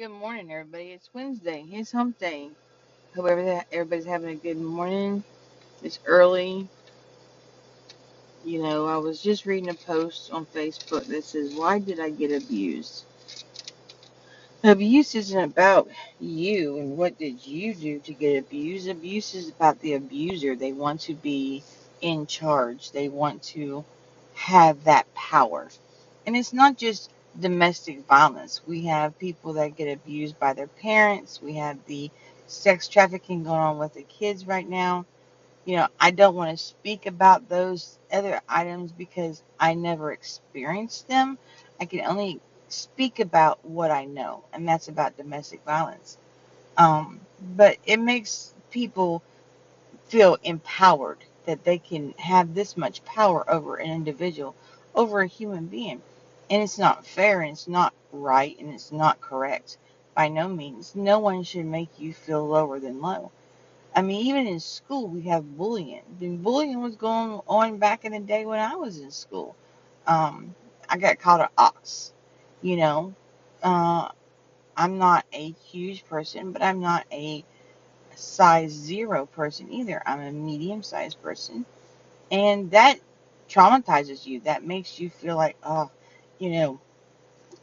Good morning, everybody. It's Wednesday. It's hump day. Hope everything- everybody's having a good morning. It's early. You know, I was just reading a post on Facebook that says, Why did I get abused? Abuse isn't about you and what did you do to get abused. Abuse is about the abuser. They want to be in charge, they want to have that power. And it's not just domestic violence. We have people that get abused by their parents. We have the sex trafficking going on with the kids right now. You know, I don't want to speak about those other items because I never experienced them. I can only speak about what I know, and that's about domestic violence. Um, but it makes people feel empowered that they can have this much power over an individual, over a human being. And it's not fair and it's not right and it's not correct by no means. No one should make you feel lower than low. I mean, even in school, we have bullying. And bullying was going on back in the day when I was in school. Um, I got called an ox. You know, uh, I'm not a huge person, but I'm not a size zero person either. I'm a medium sized person. And that traumatizes you. That makes you feel like, oh, you know,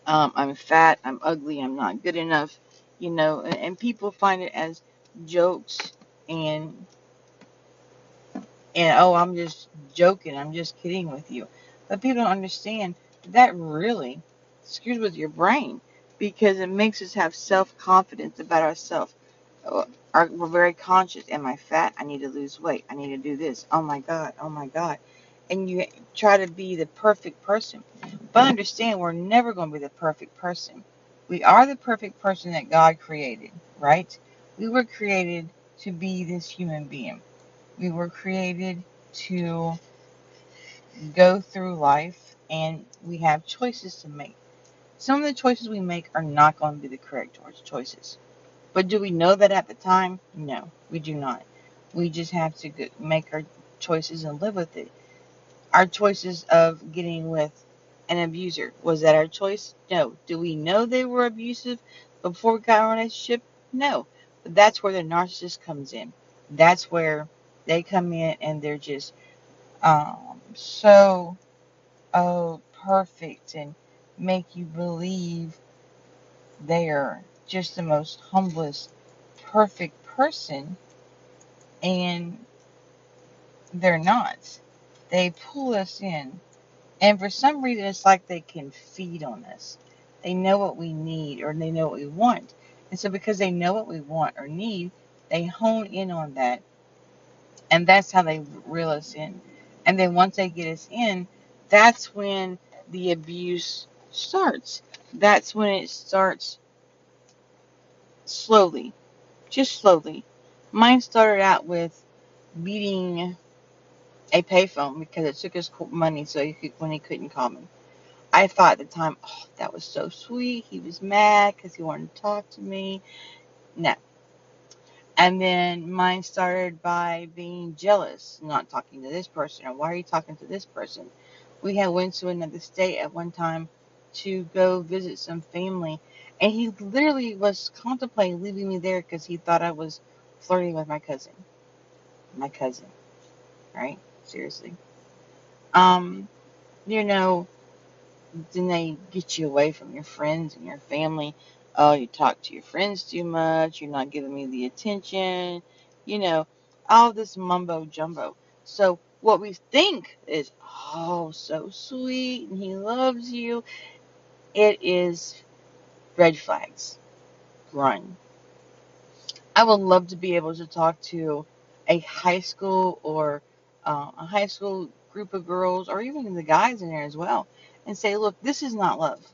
um, I'm fat, I'm ugly, I'm not good enough, you know, and, and people find it as jokes and and oh, I'm just joking, I'm just kidding with you. But people don't understand that really screws with your brain because it makes us have self confidence about ourselves. Are we're very conscious. Am I fat? I need to lose weight. I need to do this. Oh my God. Oh my God. And you try to be the perfect person. But understand we're never going to be the perfect person. We are the perfect person that God created, right? We were created to be this human being. We were created to go through life and we have choices to make. Some of the choices we make are not going to be the correct choices. But do we know that at the time? No, we do not. We just have to make our choices and live with it. Our choices of getting with an abuser was that our choice? No. Do we know they were abusive before we got in a relationship? No. But that's where the narcissist comes in. That's where they come in and they're just um, so oh perfect and make you believe they're just the most humblest, perfect person, and they're not. They pull us in, and for some reason, it's like they can feed on us. They know what we need or they know what we want. And so, because they know what we want or need, they hone in on that, and that's how they reel us in. And then, once they get us in, that's when the abuse starts. That's when it starts slowly just slowly. Mine started out with beating a payphone because it took his money so he could when he couldn't call me. I thought at the time, oh, that was so sweet. He was mad because he wanted to talk to me. No. And then mine started by being jealous, not talking to this person, or why are you talking to this person? We had went to another state at one time to go visit some family, and he literally was contemplating leaving me there because he thought I was flirting with my cousin. My cousin, right? Seriously. Um, you know, then they get you away from your friends and your family. Oh, you talk to your friends too much. You're not giving me the attention. You know, all this mumbo jumbo. So what we think is, oh, so sweet and he loves you. It is red flags. Run. I would love to be able to talk to a high school or uh, a high school group of girls or even the guys in there as well and say, look, this is not love.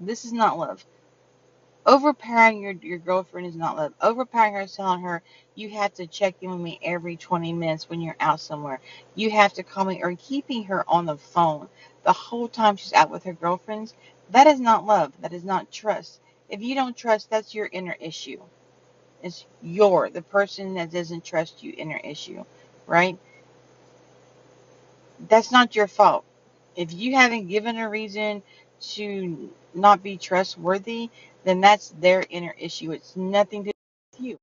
This is not love. Overpowering your, your girlfriend is not love. Overpowering her, telling her you have to check in with me every 20 minutes when you're out somewhere. You have to call me or keeping her on the phone the whole time she's out with her girlfriends. That is not love. That is not trust. If you don't trust, that's your inner issue. It's your, the person that doesn't trust you, inner issue, right? That's not your fault. If you haven't given a reason to not be trustworthy, then that's their inner issue. It's nothing to do with you.